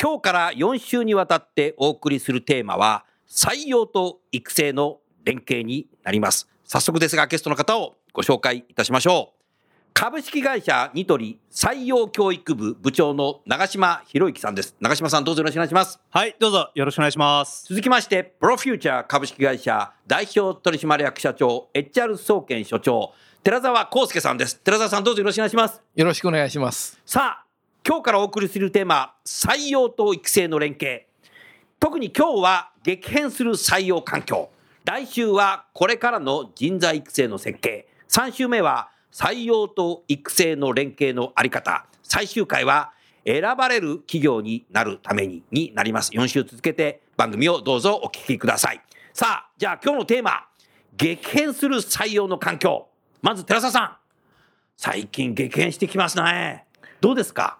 今日から4週にわたってお送りするテーマは採用と育成の連携になります早速ですがゲストの方をご紹介いたしましょう株式会社ニトリ採用教育部部長の長島博之さんです長島さんどうぞよろしくお願いしますはい、どうぞよろしくお願いします。続きまして、プロフューチャー株式会社代表取締役社長、HR 総研所長、寺澤康介さんです。寺澤さん、どうぞよろしくお願いします。よろしくお願いします。さあ、今日からお送りするテーマ、採用と育成の連携。特に今日は激変する採用環境。来週はこれからの人材育成の設計。3週目は採用と育成の連携のあり方。最終回は選ばれる企業になるためにになります。4週続けて番組をどうぞお聞きください。さあ、じゃあ今日のテーマ、激変する採用の環境。まず寺澤さん。最近激変してきますね。どうですか？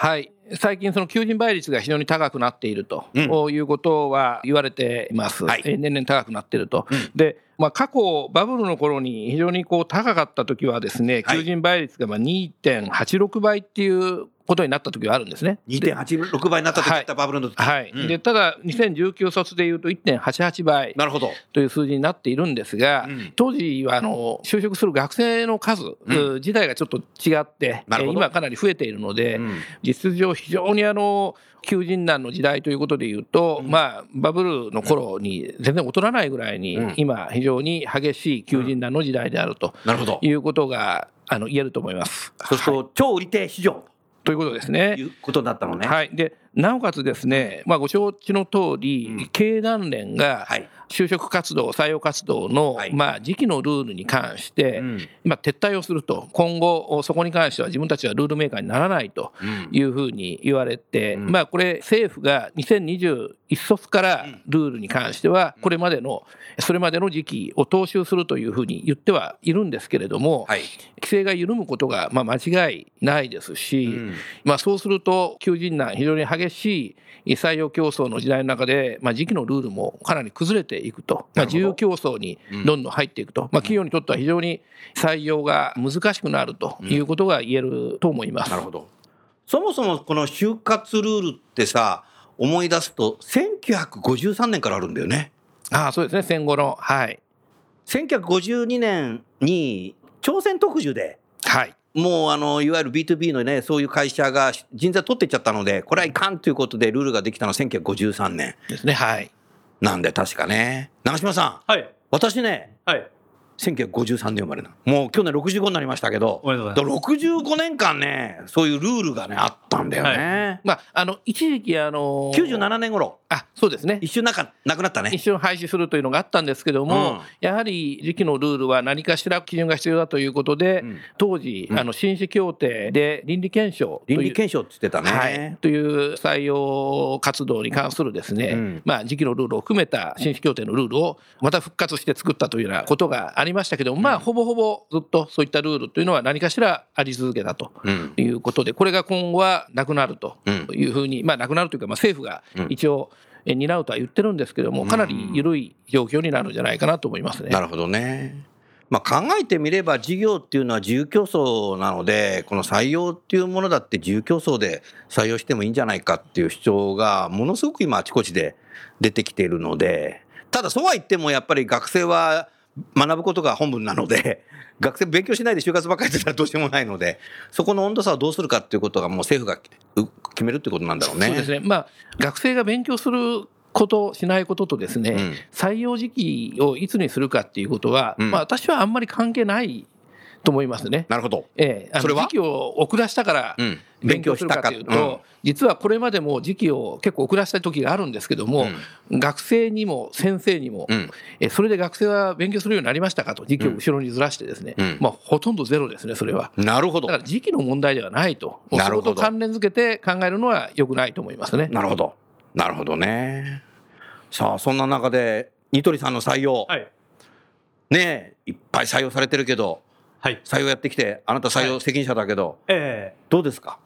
はい。最近その求人倍率が非常に高くなっているとうんいうことは言われています。はいえー年々高くなっていると。うんで、まあ過去バブルの頃に非常にこう高かった時はですね、はい求人倍率がまあ2.86倍っていうことになった時があるんですね。で2.86倍になった時だったバブルの時。はい。うんで、ただ2019卒でいうと1.88倍なるほど。という数字になっているんですが、うん当時はあの就職する学生の数、うん自体がちょっと違って、今かなり増えているので、うん実質上非常にあの求人難の時代ということでいうと、うんまあバブルの頃に全然劣らないぐらいに、うん今非常に激しい求人難の時代であるとなるほど。いうことがあの言えると思います。そうすると、超売り手市場ということですとね。いうことになったのね。はい、でなおかつですね、まあ、ご承知の通り、うん。経団連がはい。就職活動、採用活動の、はい。まあ、時期のルールに関して、うん。今、撤退をすると、今後、そこに関しては自分たちはルールメーカーにならないとうん。いうふうに言われて、うん。まあ、これ、政府が2021卒からルールに関しては、これまでの、それまでの時期を踏襲するというふうに言ってはいるんですけれども、はい。規制が緩むことがまあ間違いないですし、うん。まあ、そうすると、求人難、非常に激しい採用競争の時代の中で、まあ、時期のルールもかなり崩れていくと、まあ、自由競争にどんどん入っていくと、まあ、企業にとっては非常に採用が難しくなるということが言えると思います。なるほど。そもそもこの就活ルールってさ、思い出すと、1953年からあるんだよね。ああそうですね、戦後の、はい。1952年に、朝鮮特需で、はい。もうあのいわゆる B2B のね、そういう会社が人材取っていっちゃったので、これはいかんということで、ルールができたのは1953年ですね、はい。なんで、確かね。長嶋さん、はい。私ね、はい。1953年生まれなの。もう去年65になりましたけど、おめでとうございだから65年間ね、そういうルールがね、あったんだよね。まあ、あの、一時期、あの97年頃、あ、そうですね。一瞬なかなくなったね一。瞬廃止するというのがあったんですけども、うんやはり時期のルールは何かしら基準が必要だということで、うん当時、うんあの紳士協定で倫理検証倫理検証って言ってたね。はい、という採用活動に関するですね、うんまあ、時期のルールを含めた紳士協定のルールをまた復活して作ったというようなことがありましたけども、まあ、ほぼほぼずっとそういったルールというのは何かしらあり続けたとうん。いうことで、これが今後はなくなるというふうに、まあ、なくなるというか、まあ、政府が一応、え担うとは言ってるんですけども、かなり緩い状況になるんじゃないかなと思いますね。なるほどね。まあ、考えてみれば事業っていうのは自由競争なのでこの採用っていうものだって自由競争で採用してもいいんじゃないかっていう主張がものすごく今あちこちで出てきているのでただそうは言ってもやっぱり学生は学ぶことが本分なので 学生勉強しないで就活ばっかりやってたらどうしようもないのでそこの温度差をどうするかっていうことがもう政府がう決めるってことなんだろうね。そうですね、まあ、学生が勉強することしないこととですね、うん採用時期をいつにするかっていうことは、うんまあ、私はあんまり関係ないと思いますね。なるほど。ええ、あのそれは？時期を遅らしたからうん勉強するかというと、実はこれまでも時期を結構遅らせた時があるんですけども、学生にも先生にも、うんえそれで学生は勉強するようになりましたかと時期を後ろにずらしてですね、うんまあ、ほとんどゼロですねそれは。なるほどだか。ら時期の問題ではないと、なるほど事関連づけて考えるのは良くないと思いますね。なるほど。なるほどね。さあ、そんな中で、ニトリさんの採用、はい。ねえ、いっぱい採用されてるけど、はい。採用やってきて、あなた採用責任者だけど、ええどうですか？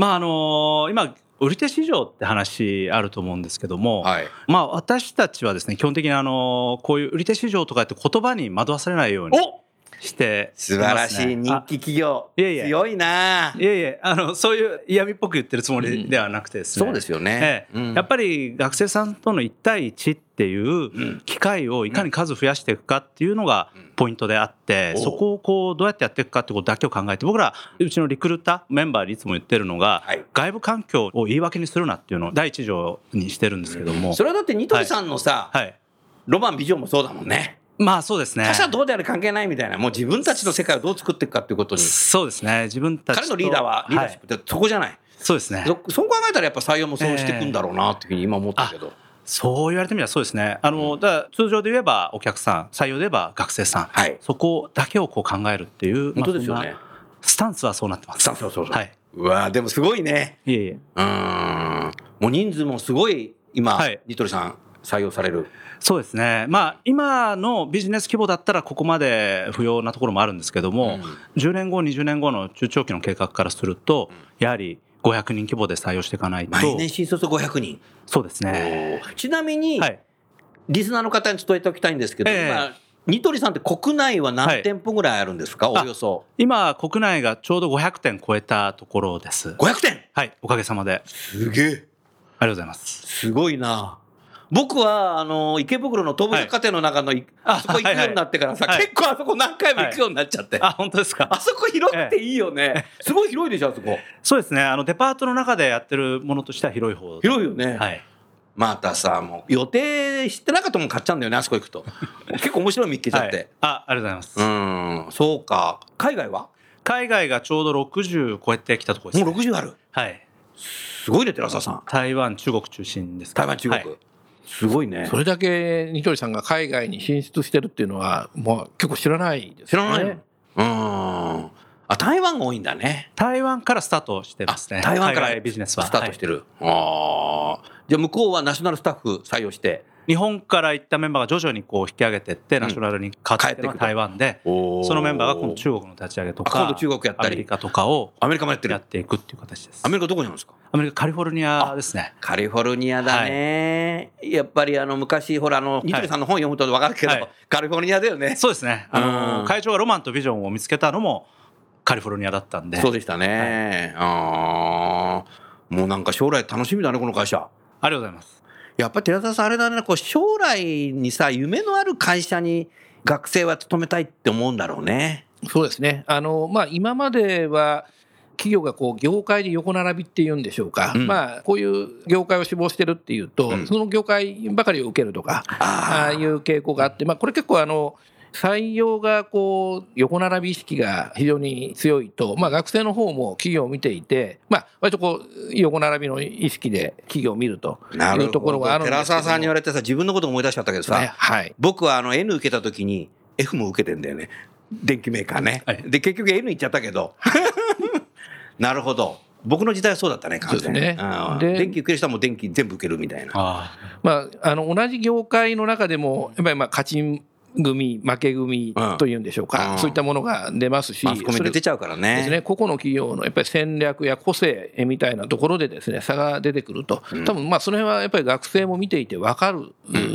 まああの今売り手市場って話あると思うんですけども、はい。まあ私たちはですね基本的にあのこういう売り手市場とかって言葉に惑わされないようにおして素晴らしい。人気企業。いえいえ強いな。いえいえあのそういう嫌味っぽく言ってるつもりではなくてですね、そうですよね。ええ。うん。やっぱり学生さんとの1対1っていう機会をいかに数増やしていくかっていうのがポイントであって、う。んそこをこうどうやってやっていくかってことだけを考えて僕らうちのリクルーターメンバーでいつも言ってるのが、はい。外部環境を言い訳にするなっていうのを第一条にしてるんですけども、それはだってニトリさんのさ、はい、ロマン美女もそうだもんね。まあそうですね他者どうであれ関係ないみたいな、もう自分たちの世界をどう作っていくかっていうことに。そうですね自分たちと彼のリーダーはリーダーシッはいプってそこじゃない？そうですねそそう考えたらやっぱ採用もそうしていくんだろうなっていうふうに今思ったけど。そう言われてみればそうですね。あの、だ通常で言えばお客さん、採用で言えば学生さん。はいそこだけをこう考えるっていう。本当ですよねスタンスはそうなってます。そうそうそうそうはい。うわーでもすごいね。いえいえ。うーん。もう人数もすごい今、はいニトリさん採用される。そうですね。まあ、今のビジネス規模だったらここまで不要なところもあるんですけども、10年後、20年後の中長期の計画からすると、やはり500人規模で採用していかないと。毎年新卒500人。そうですね。ちなみに、はい。リスナーの方に伝えておきたいんですけど、ええ今、ニトリさんって国内は何店舗ぐらいあるんですか、あおよそ。今、国内がちょうど500店超えたところです。500店はい。おかげさまで。ありすげえ。がとうございます。すごいな。僕は、あの、池袋の東武百貨店の中のい、ああそこ行くようになってからさ、はいはい結構あそこ何回も行くようになっちゃって。あ、本当ですか？あそこ広くていいよね。すごい広いでしょ、あそこ。そうですね。あのデパートの中でやってるものとしては広い方。広いよね。はい。またさ、もう予定してなかったもん買っちゃうんだよね、あそこ行くと。結構面白い見っけちゃっはいて。あ、ありがとうございます。うん、そうか。海外は？海外がちょうど60超えてきたところです、もうね。60ある。はい。すごいね、寺澤さん。台湾、中国中心ですか台湾、中国。はいすごいねそ。れだけニトリさんが海外に進出してるっていうのは、もう結構知らないですね。知らないのうん。あ、台湾が多いんだね。台湾からスタートしてますね。台湾からビジネスは。スタートしてる、る。ああ。じゃあ向こうはナショナルスタッフ採用して。日本から行ったメンバーが徐々にこう引き上げてって、ナショナルに変わって台湾で、そのメンバーが今度中国の立ち上げとか、あ今度中国やったりアメリカとかをアメリカもやってやっる。ていくっていう形です。アメリカどこにあるんですかアメリカ、カリフォルニアですね。カリフォルニアだね。やっぱりあの昔、ほら、あの、ニトリさんの本読むと分かるけど、はいカリフォルニアだよね。そうですね。あうんの会長がロマンとビジョンを見つけたのもカリフォルニアだったんで。そうでしたね。ああ。もうなんか将来楽しみだね、この会社。ありがとうございます。やっぱり寺澤さん、あれだね、こう将来にさ、夢のある会社に学生は勤めたいって思うんだろうね。そうですね。あの、まあ、今までは、企業がこう業界で横並びっていうんでしょうか、うん。まあ、こういう業界を志望してるっていうと、うん。その業界ばかりを受けるとか、ああいう傾向があって、まあ、これ結構あの、採用がこう横並び意識が非常に強いと、まあ、学生の方も企業を見ていて、まあ、割とこう横並びの意識で企業を見るというところがあるんです寺澤さんに言われてさ、自分のこと思い出しちゃったけどさ、ねはい、僕はあの N 受けた時に F も受けてんだよね。電機メーカーね。はいで、結局 N 行っちゃったけど。なるほど。僕の時代はそうだったね、完全に。ね電気受ける人はもう電気全部受けるみたいな。あまあ、あの同じ業界の中でも、やっぱりまあ勝ち組、負け組というんでしょうか、うん。そういったものが出ますし、マスコミで出ちゃうからそれですね。ね、個々の企業のやっぱり戦略や個性みたいなところでですね差が出てくると、多分まあその辺はやっぱり学生も見ていて分かる、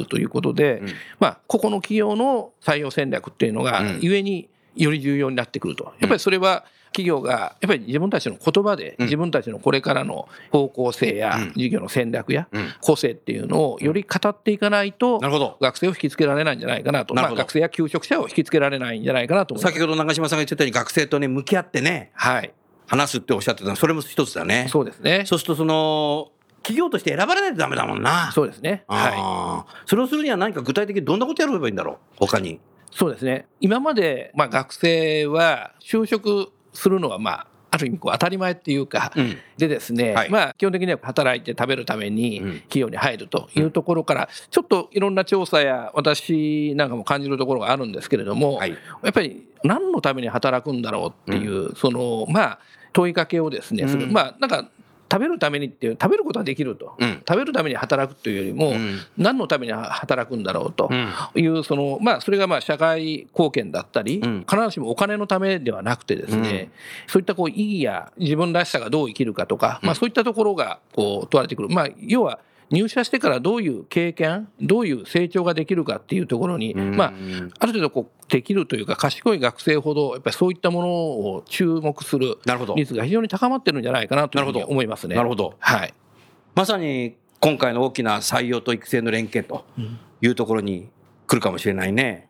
ということで、まあ、個々の企業の採用戦略っていうのがうん、ゆえにより重要になってくると、やっぱりそれは企業がやっぱり自分たちの言葉で、自分たちのこれからの方向性やうん事業の戦略やうん個性っていうのをより語っていかないとな、るほど。学生を引きつけられないんじゃないかなと、まあ、学生や求職者を引きつけられないんじゃないかなと。先ほど長嶋さんが言ってたように学生とね、向き合ってね、はい、話すっておっしゃってたのそれも一つだね。そうですね。そうするとその、企業として選ばれないとダメだもんな。そうですね。はい。それをするには何か具体的にどんなことやればいいんだろう他に。そうですね。今まで、まあ、学生は就職するのは、まあ、ある意味こう当たり前っていうか、うん。でですね、はい。まあ、基本的には働いて食べるためにうん。企業に入るというところから、ちょっといろんな調査や私なんかも感じるところがあるんですけれども、はい。やっぱり何のために働くんだろうっていう、そのまあ問いかけをですねうん。まあなんか食べるためにっていう食べることはできると、うん。食べるために働くというよりも、うん。何のために働くんだろうとうん。いうそのまあそれがまあ社会貢献だったり、うん。必ずしもお金のためではなくてですね、そういったこう意義や自分らしさがどう生きるかとか、まあそういったところがこう問われてくる。まあ要は入社してからどういう経験どういう成長ができるかっていうところに、うんまあある程度こうできるというか賢い学生ほどやっぱりそういったものを注目する。率が非常に高まってるんじゃないかなと思いますね。なるほど。はい。まさに今回の大きな採用と育成の連携というところに来るかもしれないね。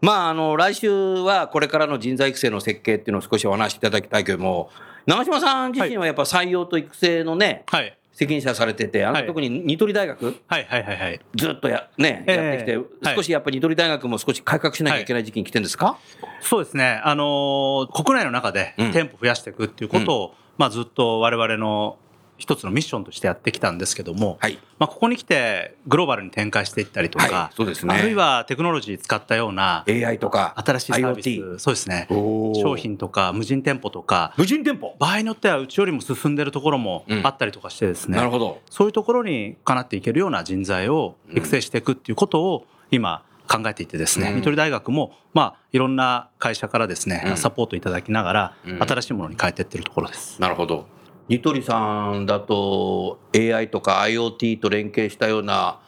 まあ、あの、来週はこれからの人材育成の設計っていうのを少しお話しいただきたいけども、長嶋さん自身はやっぱ採用と育成のね、はい。責任者されてて、あはい。の特にニトリ大学、はいはいはいはい。ずっとや,、ね、ええやってきて、はい。少しやっぱりニトリ大学も少し改革しなきゃいけない時期に来てるんですか、そうですね。あのー国内の中でうん。店舗増やしていくっていうことを、まあずっと我々の一つのミッションとしてやってきたんですけども、はい。まあここに来てグローバルに展開していったりとか、はいそうですねあるいはテクノロジー使ったような AI とか、新しいサービス、IoT。そうですね。商品とか無人店舗とか、無人店舗。場合によってはうちよりも進んでるところもうんあったりとかしてですね、なるほど。そういうところにかなっていけるような人材を育成していくっていうことを今考えていてですね、うんニトリ大学もまあいろんな会社からですね、うんサポートいただきながらうん新しいものに変えていってるところです。なるほど。ニトリさんだと AI とか IoT と連携したような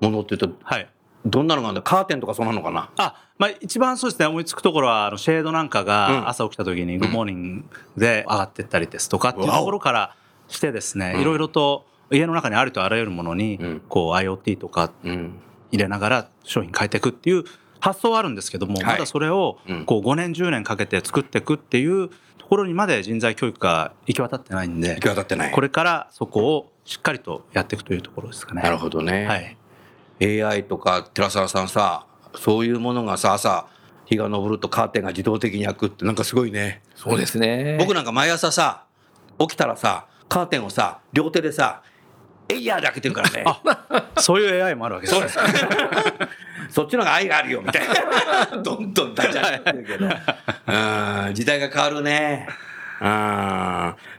ものっていうと、はい。どんなのがあるんだ？カーテンとかそうなのかな？あ、まあ一番そうですね、思いつくところは、あの、シェードなんかうん。が朝起きた時にグッモーニングで上がってったりですとかっていうところからしてですね、うん。いろいろと家の中にありとあらゆるものにうん、こう IoT とかうん。入れながら商品変えていくっていう発想はあるんですけども、はいまだそれをうんこう5年10年かけて作っていくっていうところにまで人材教育が行き渡ってないんで行き渡ってない。これからそこをしっかりとやっていくというところですかね。なるほどね。はい、AI とか寺澤さんさ、そういうものがさ、朝、日が昇るとカーテンが自動的に開くってなんかすごいね。そうですね。僕なんか毎朝さ、起きたらさ、カーテンをさ、両手でさ、エイヤーで開けてるからね。そういう AI もあるわけですね。そっちの方が愛があるよみたいな。どんどんダジャレってるけど。うん時代が変わるね。うん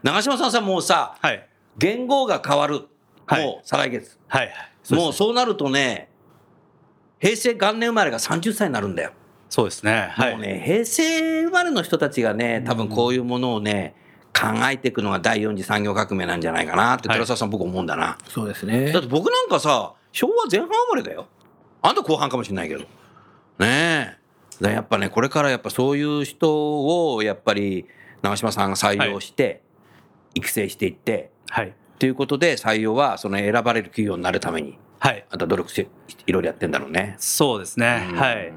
長嶋さんさ、もうさ、はい。言語が変わる。はいもう再来月。はい。もうそそうなるとね、平成元年生まれが30歳になるんだよ。そうですね。はい。もうね、平成生まれの人たちがね、多分こういうものをね、考えていくのが第四次産業革命なんじゃないかなって、はい寺澤さん僕思うんだな。そうですねだっ。て僕なんかさ、昭和前半生まれだよ。あんた後半かもしれないけど。ねえ。やっぱね、これからやっぱそういう人をやっぱり長嶋さんが採用して、育成していって、はい。ということで採用はその選ばれる企業になるために、はい。あとは努力していろいろやってんだろうね。そうですね。うんはい。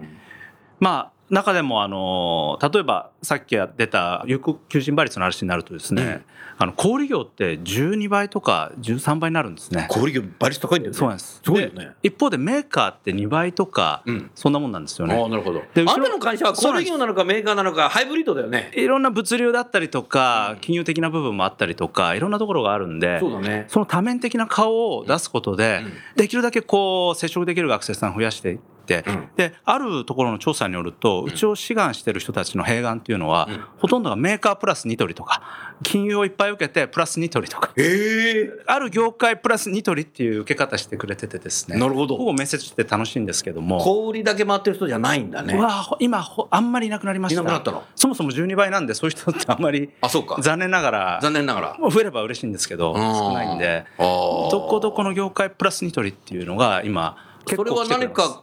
まあ、中でも、あの、例えば、さっき出た、有効求人倍率の話になるとですね、あの、小売業って12倍とか13倍になるんですね。小売業倍率高いんだよね。そうなんです。すごいよねで一方でメーカーって2倍とか、うんそんなもんなんですよああ、ね。なるほど。であんたの会社は小売業なのかメーカーなのかハイブリッドだよね。いろんな物流だったりとか、金融的な部分もあったりとか、いろんなところがあるんで、そうだね。その多面的な顔を出すことで、うんできるだけこう接触できる学生さんを増やしていって、うんであるところの調査によると、うちを志願してる人たちの併願っていうのは、うん。ほとんどがメーカープラスニトリとか金融をいっぱい受けてプラスニトリとか。ええ。ある業界プラスニトリっていう受け方してくれててですね。なるほど。ほぼ面接して楽しいんですけども。小売りだけ回ってる人じゃないんだね。うわほ今ほあんまりいなくなりました。いなくなったの？そもそも12倍なんでそういう人ってあんまりあ、そうか。残念ながら残念ながら。もう増えれば嬉しいんですけど少ないんで。どこどこの業界プラスニトリっていうのが今結それは構来てくれます。何か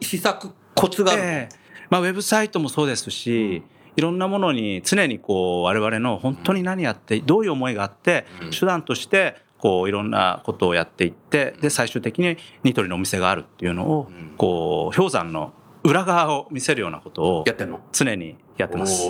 施策、コツがあるの、ええ。まあ、ウェブサイトもそうですし、いろんなものに常にこう我々の本当に何やってどういう思いがあって、うん手段としてこういろんなことをやっていってで最終的にニトリのお店があるっていうのをうんこう氷山の裏側を見せるようなことをやってんの？常にやってます。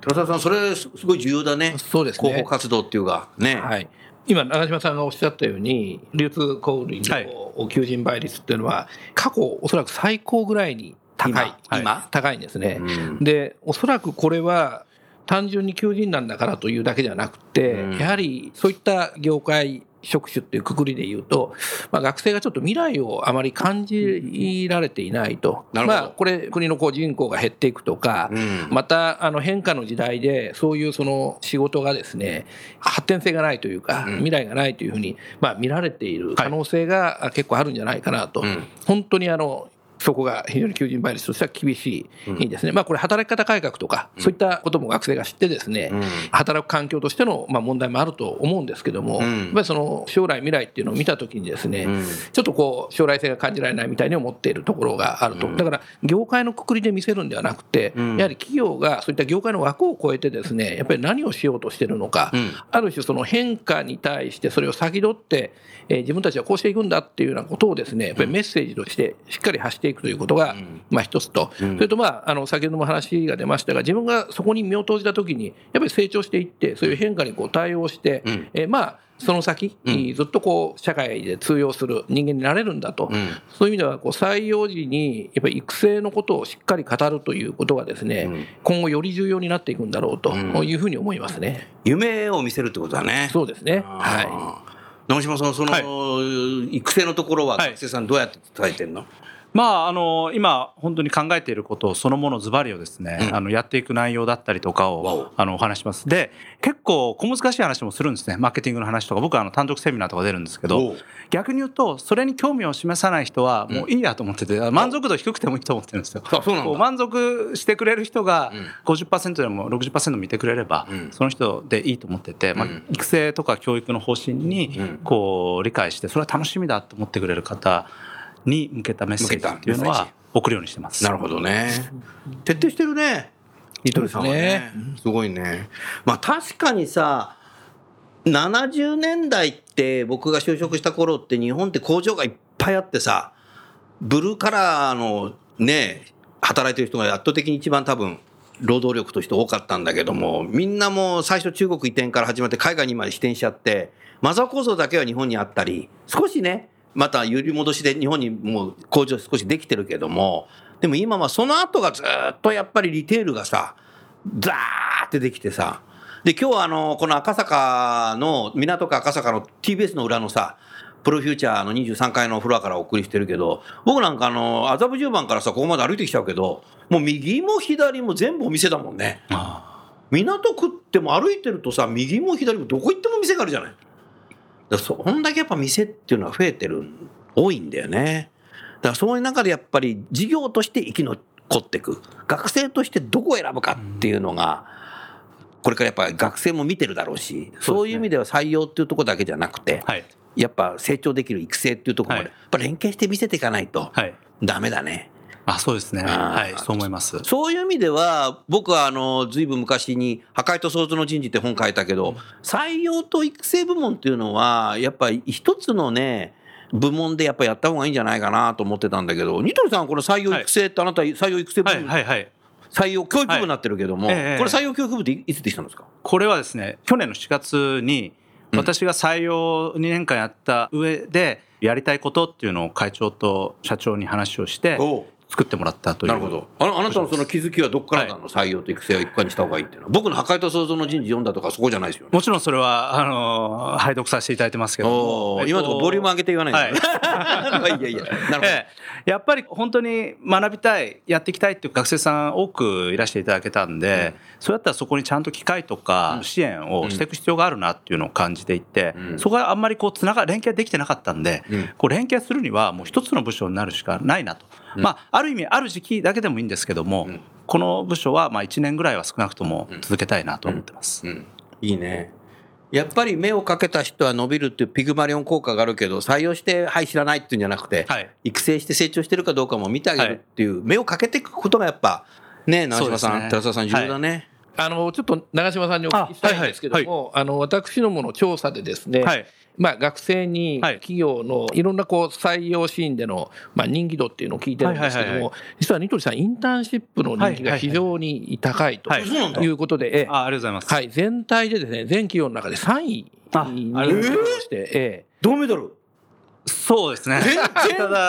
寺澤さん、それすすごい重要だね。そうですね。広報活動っていうか、ね。はい。今長嶋さんがおっしゃったように流通小売の求人倍率っていうのは過去おそらく最高ぐらいに高い今今？高いんですね。うん。でおそらくこれは単純に求人なんだからというだけではなくて、うん。やはりそういった業界職種っていうくくりで言うと、まあ、学生がちょっと未来をあまり感じられていないと、なるほど。まあ、これ国のこう人口が減っていくとか、うん。またあの変化の時代でそういうその仕事がですね発展性がないというか、うん。未来がないというふうに、まあ、見られている可能性があ結構あるんじゃないかなと、うん。本当にあのそこが非常に求人倍率としては厳しいですね、まあ、これ、働き方改革とか、そういったことも学生が知って、ですね、うん。働く環境としてのまあ問題もあると思うんですけども、うん。やっぱりその将来、未来っていうのを見たときに、ですね、うん。ちょっとこう将来性が感じられないみたいに思っているところがあると、だから業界のくくりで見せるんではなくて、ん。やはり企業がそういった業界の枠を超えて、ですねやっぱり何をしようとしてるのか、うん。ある種、その変化に対して、それを先取って、えー自分たちはこうしていくんだっていうようなことをですねやっぱりメッセージとしてしっかり発していくということが、まあ、一つと、それと、まあ、あの先ほども話が出ましたが、自分がそこに身を投じたときに、やっぱり成長していって、そういう変化にこう対応して、うん。えーまあ、その先、ずっとこう社会で通用する人間になれるんだと、うん。そういう意味ではこう採用時にやっぱり育成のことをしっかり語るということがですね、うん。今後より重要になっていくんだろうとうん。いうふうに思いますね。夢を見せるってことだね。そうですね。あはー長嶋さん、その、育成のところははい。学生さんどうやって伝えてんの、まあ、あの今、本当に考えていることそのものズバリをですね、うん。あのやっていく内容だったりとかをあのお話します。で、結構小難しい話もするんですね、マーケティングの話とか、僕はあの単独セミナーとか出るんですけおどう、逆に言うと、それに興味を示さない人は、もういいやと思ってて、満足度低くてもいいと思ってるんですよ。満足してくれる人がうん。50%でも60%見てくれれば、うん。その人でいいと思ってて、まあうん、育成とか教育の方針にうん。こう理解して、それは楽しみだと思ってくれる方に向けたメッセージっていうのは送るようにしてます。なるほどね。徹底してるね。ニトリさんはね。すごいね。まあ確かにさ、70年代って僕が就職した頃って日本って工場がいっぱいあってさ、ブルーカラーのね、働いてる人が圧倒的に一番多分労働力として多かったんだけども、みんなもう最初中国移転から始まって海外にまで移転しちゃって、マザー構造だけは日本にあったり、少しね、また揺り戻しで日本にもう工場少しできてるけども、でも今はその後がずっとやっぱりリテールがさ、ザーってできてさ、で、今日はあの、この赤坂の、港区赤坂の TBS の裏のさ、プロフューチャーの23階のフロアからお送りしてるけど、僕なんかあの、麻布十番からさ、ここまで歩いてきちゃうけど、もう右も左も全部お店だもんね。港区っても歩いてるとさ、右も左もどこ行っても店があるじゃない。だそんだけやっぱ店っていうのは増えてる、多いんだよね。だからそういう中でやっぱり事業として生き残っていく。学生としてどこを選ぶかっていうのが、これからやっぱり学生も見てるだろうし、そういう意味では採用っていうところだけじゃなくて、はい。やっぱ成長できる育成っていうところまで、はいやっぱ連携して見せていかないとはい。ダメだね。あ、そうですね。はい。そう思います。そういう意味では、僕はあの、ずいぶん昔に、破壊と創造の人事って本書いたけど、採用と育成部門っていうのは、やっぱり一つのね、部門でやっぱやった方がいいんじゃないかなと思ってたんだけど、ニトリさん、この採用育成ってあなた採用育成部門、はい。はい。はい。採用教育部になってるけども、はいええこれ採用教育部っていいつできたんですか？これはですね、去年の4月に、私が採用2年間やった上で、やりたいことっていうのを会長と社長に話をして、作ってもらったという。なるほど。あのあなたのその気づきはどこからなの、採用と育成は一貫にした方がいいっていうのは。僕の破壊と創造の人事読んだとかそこじゃないですよね。もちろんそれは、あの、拝読させていただいてますけども。おー今のところボリューム上げて言わないで、はい いやいや、なるほど。ええやっぱり本当に学びたいやっていきたいっていう学生さん多くいらしていただけたんで、それだったらそこにちゃんと機会とか支援をしていく必要があるなっていうのを感じていて、うんそこがあんまりこうつなが連携できてなかったんで、うんこう連携するにはもう一つの部署になるしかないなと、まあある意味ある時期だけでもいいんですけども、うん。この部署はまあ1年ぐらいは少なくとも続けたいなと思ってます。うん、いいね。やっぱり目をかけた人は伸びるっていうピグマリオン効果があるけど、採用して、はい、知らないっていうんじゃなくて、はい。育成して成長してるかどうかも見てあげるっていう、目をかけていくことがやっぱ、ね、長嶋さん、ね。寺澤さん、重要だね。あのちょっと長嶋さんにお聞きしたいんですけども、あの私どもの調査でですね、はいまあ、学生にはい。企業のいろんなこう採用シーンでの、まあ、人気度っていうのを聞いてるんですけども、実はニトリさん、インターンシップの人気が非常に高いとはい。そうことで、ええ。あありがとうございます。はい、全体でですね、全企業の中で3位あにありまして、ええ。銅メダルそうですね。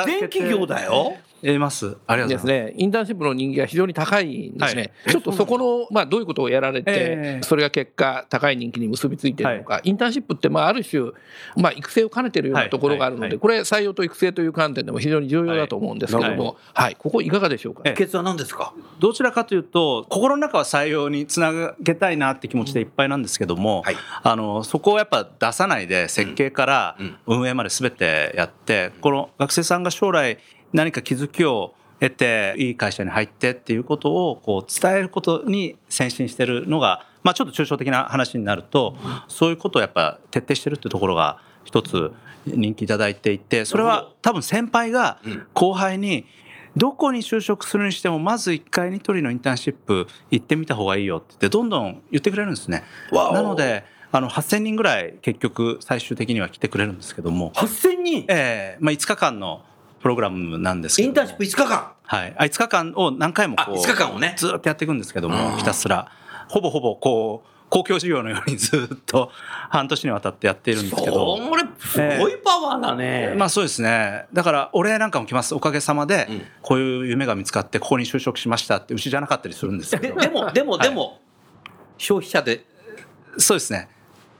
全 企業だよやります。ありがとうございます。ね、インターンシップの人気が非常に高いんですね、はい。ちょっとそこの、まあ、どういうことをやられて、ええ。それが結果、高い人気に結びついているのか、インターンシップって、まあ、ある種、まあ、育成を兼ねているようなところがあるので、はい。はい。これ、採用と育成という観点でも非常に重要だと思うんですけれども、はい。ここ、いかがでしょうか？ええ。秘訣は何ですか？どちらかというと心の中は採用につなげたいなって気持ちでいっぱいなんですけども、はい。あのそこをやっぱ出さないで設計から運営まで全てやって、この学生さんが将来何か気づきを得ていい会社に入ってっていうことをこう伝えることに先進してるのが、まあ、ちょっと抽象的な話になると、そういうことをやっぱ徹底してるっていうところが一つ人気いただいていてそれは多分先輩が後輩にどこに就職するにしてもまず1回ニトリのインターンシップ行ってみた方がいいよって言ってどんどん言ってくれるんですね。なのであの8,000人ぐらい結局最終的には来てくれるんですけども、8000人？ええ。まあ、5日間のプログラムなんですけども。インターンシップ5日間。はい、あ5日間を何回もこうあ5日間をね。ずーっとやっていくんですけどうん。もひたすら。ほぼほぼこう公共事業のようにずーっと半年にわたってやっているんですけど。それすごいパワーだね、まあそうですね。だからお礼なんかも来ます。おかげさまでうん、こういう夢が見つかって、ここに就職しましたって、うちじゃなかったりするんですけど。ででもでもはい。でも、消費者で。そうですね。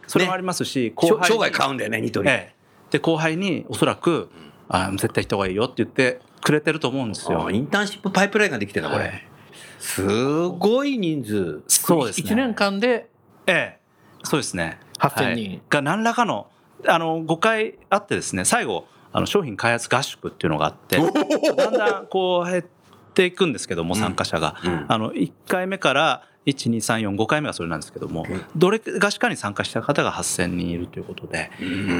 それもありますし、しょ生後輩に涯買うんだよねニトリ、ええ。で、後輩におそらく、あ絶対行った方がいいよって言ってくれてると思うんですよ。あ。インターンシップパイプラインができてるなこれ、はい。すごい人数。そうですね。1年間でええ、そうですね。8000人。はい。が何らかの、あの、5回あってですね、最後、あの商品開発合宿っていうのがあって、だんだんこう減っていくんですけども、参加者が。うん。あの、1回目から、1、2、3、4、5回目がそれなんですけども、どれがしかに参加した方が8000人いるということで、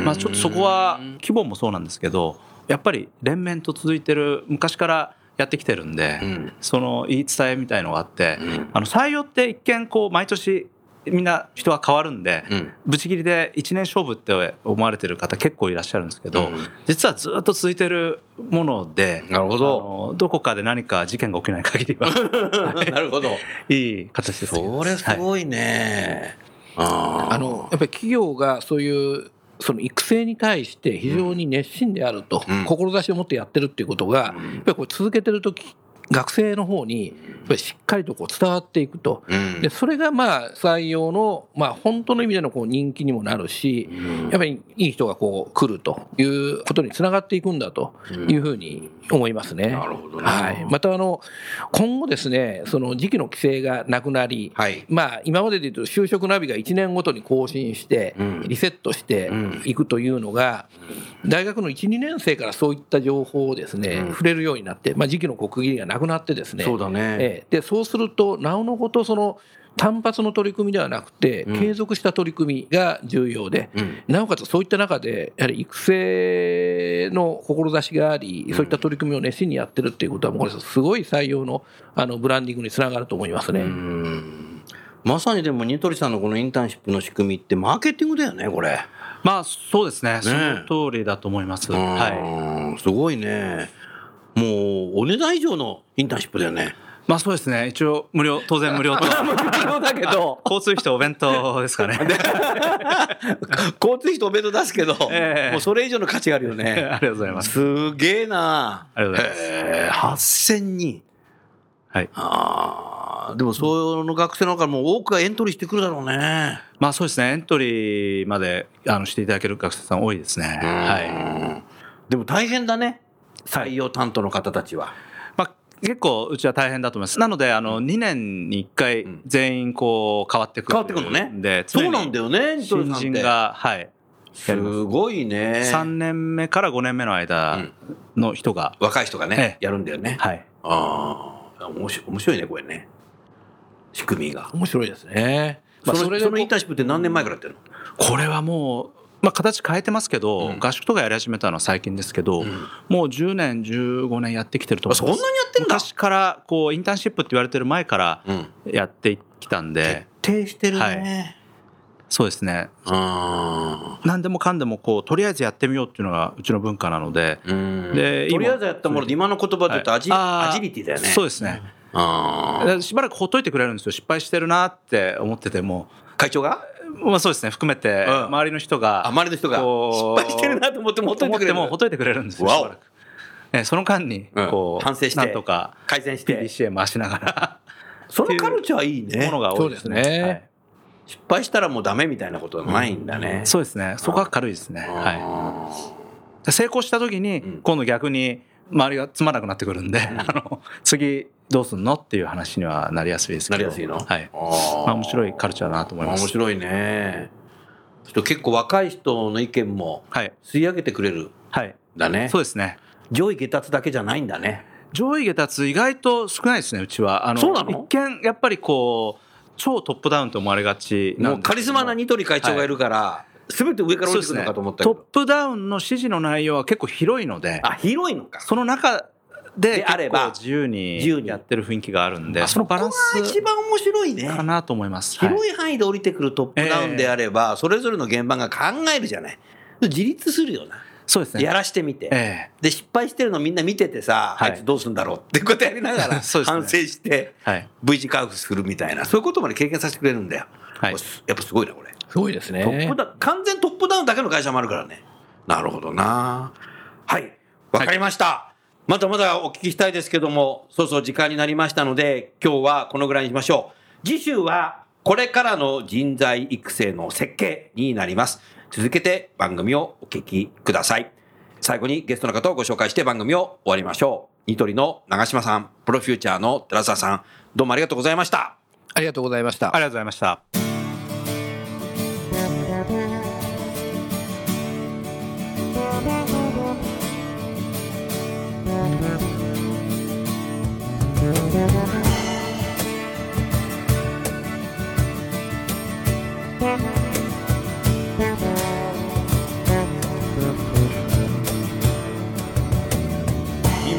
まあちょっとそこは規模もそうなんですけど、やっぱり連綿と続いてる、昔からやってきてるんで、うん。その言い伝えみたいのがあって、うん。あの採用って一見こう毎年みんな人が変わるんで、うん。ぶち切りで1年勝負って思われてる方結構いらっしゃるんですけど、うん。実はずっと続いてるものでなるほあどのどこかで何か事件が起きない限りは なるほど。い。い形ですそれすごいね、あー。あのやっぱり企業がそういうその育成に対して非常に熱心であると、うん。志を持ってやってるっていうことが、やっぱりこれ続けてる時学生の方にやっぱりしっかりとこう伝わっていくと。うん。でそれがまあ採用のまあ本当の意味でのこう人気にもなるし、やっぱりいい人がこう来るということにつながっていくんだというふうに思いますね。なるほどねはい。またあの今後ですね、その時期の規制がなくなり、はい。まあ今までで言うと就職ナビが1年ごとに更新してうん。リセットしてうん。いくというのが、大学の1、2年生からそういった情報をですね、触れるようになって、まあ時期の区切りがなくなってですね、そうだね。ええ。でそうするとなおのことその単発の取り組みではなくて、うん。継続した取り組みが重要で、うん。なおかつそういった中で、やはり育成の志があり、そういった取り組みを熱心にやってるっていうことは、もうこれ、すごい採用のあのブランディングにつながると思いますね。うん。まさにでもニトリさんのこのインターンシップの仕組みってマーケティングだよねこれ、まあそうですね。その通りだと思います、はい。うんすごいねもうお値段以上のインターンシップだよね。まあそうですね。一応無料当然無料と。そうだけど。交通費とお弁当ですかね。交通費とお弁当出すけど、ええ。もうそれ以上の価値があるよあねりがとうございます。すげえな。ありがとうございます。へえ8000人。はい。ああでもその学生の中からもう多くがエントリーしてくるだろうね。まあそうですね。エントリーまであのしていただける学生さん多いですね。はい。でも大変だね採用担当の方たちは、まあ、結構うちは大変だと思います。なので、あの、2年に1回ん。全員こう変わってくる。変わってくるのね。で、そうなんだよね新人が、はい。すごいね。3年目から5年目の間の人が、若い人がね、ええ。やるんだよね、はい。ああ。面白いねこれね。仕組みが、面白いですね。まあ、それそのインターンシップって何年前からやってるの、これはもう、まあ、形変えてますけど、うん。合宿とかやり始めたのは最近ですけど、ん。もう10年、15年やってきてると思います。あそんなにやってんだ。昔から、こう、インターンシップって言われてる前からうん。やってきたんで、徹底してるね、はい。そうですね。あ何でもかんでもこうとりあえずやってみようっていうのがうちの文化なので、うん。でとりあえずやったもので今の言葉で言うとアジ,、はいアジリティだよね。そうですね。しばらくほっといてくれるんですよ。失敗してるなって思ってても。会長が？まあそうですね含めてうん。周りの人があ周りの人が失敗してるなと思ってもほっといてくれる。思ってもほっといてくれるんですよわお。しばらく。えその間にうん。こう反省してなんとか改善して。PDCA 回しながら。そのカルチャーいいね。ものが多いですね。失敗したらもうダメみたいなことはないんだね、そうですね。そこは軽いですね。ははい。成功した時にうん。今度逆に周りがつまなくなってくるんで、あの次どうすんのっていう話にはなりやすいですけど。なりやすいの？はい。まあ、面白いカルチャーだなと思います。面白いね。人結構若い人の意見もはい。吸い上げてくれる。んはい。だね。そうですね。上位下達だけじゃないんだね。上位下達意外と少ないですねうちは。あのそうなの？一見やっぱりこう超トップダウンと思われがちもうカリスマなニトリ会長がいるから、全て上から降りてくるのかと思ったけトッど、プダウンの指示の内容は結構広いのであ広いのか。その中でであれば自由にやってる雰囲気があるんであそのバランここがス一番面白いね。かなと思います、はい。広い範囲で降りてくるトップダウンであれば、それぞれの現場が考えるじゃない。自立するよな、そうですね。やらしてみて、えで失敗してるのみんな見ててさ、はい。あいつどうすんだろうってことやりながら ね。反省してえはい。V 字カーフするみたいな。そういうことまで経験させてくれるんだよ、はい。やっぱすごいなこれ、すごいですトッねプ。ダウン完全トップダウンだけの会社もあるからね。なるほどな。はい。わかりました、まだまだお聞きしたいですけどもそうそう時間になりましたので今日はこのぐらいにしましょう。次週はこれからの人材育成の設計になります。続けて番組をお聞きください。最後にゲストの方をご紹介して番組を終わりましょう。ニトリの長嶋さんプロフューチャーの寺澤さんどうもありがとうございました。ありがとうございました。あり。がとうございました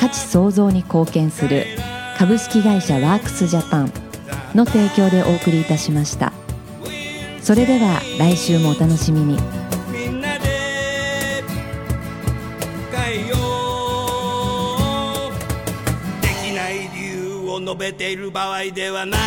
価値創造に貢献する株式会社ワークスジャパンの提供でお送りいたしました。それでは来週もお楽しみに。みんなで変えよう。できない理由を述べている場合ではない。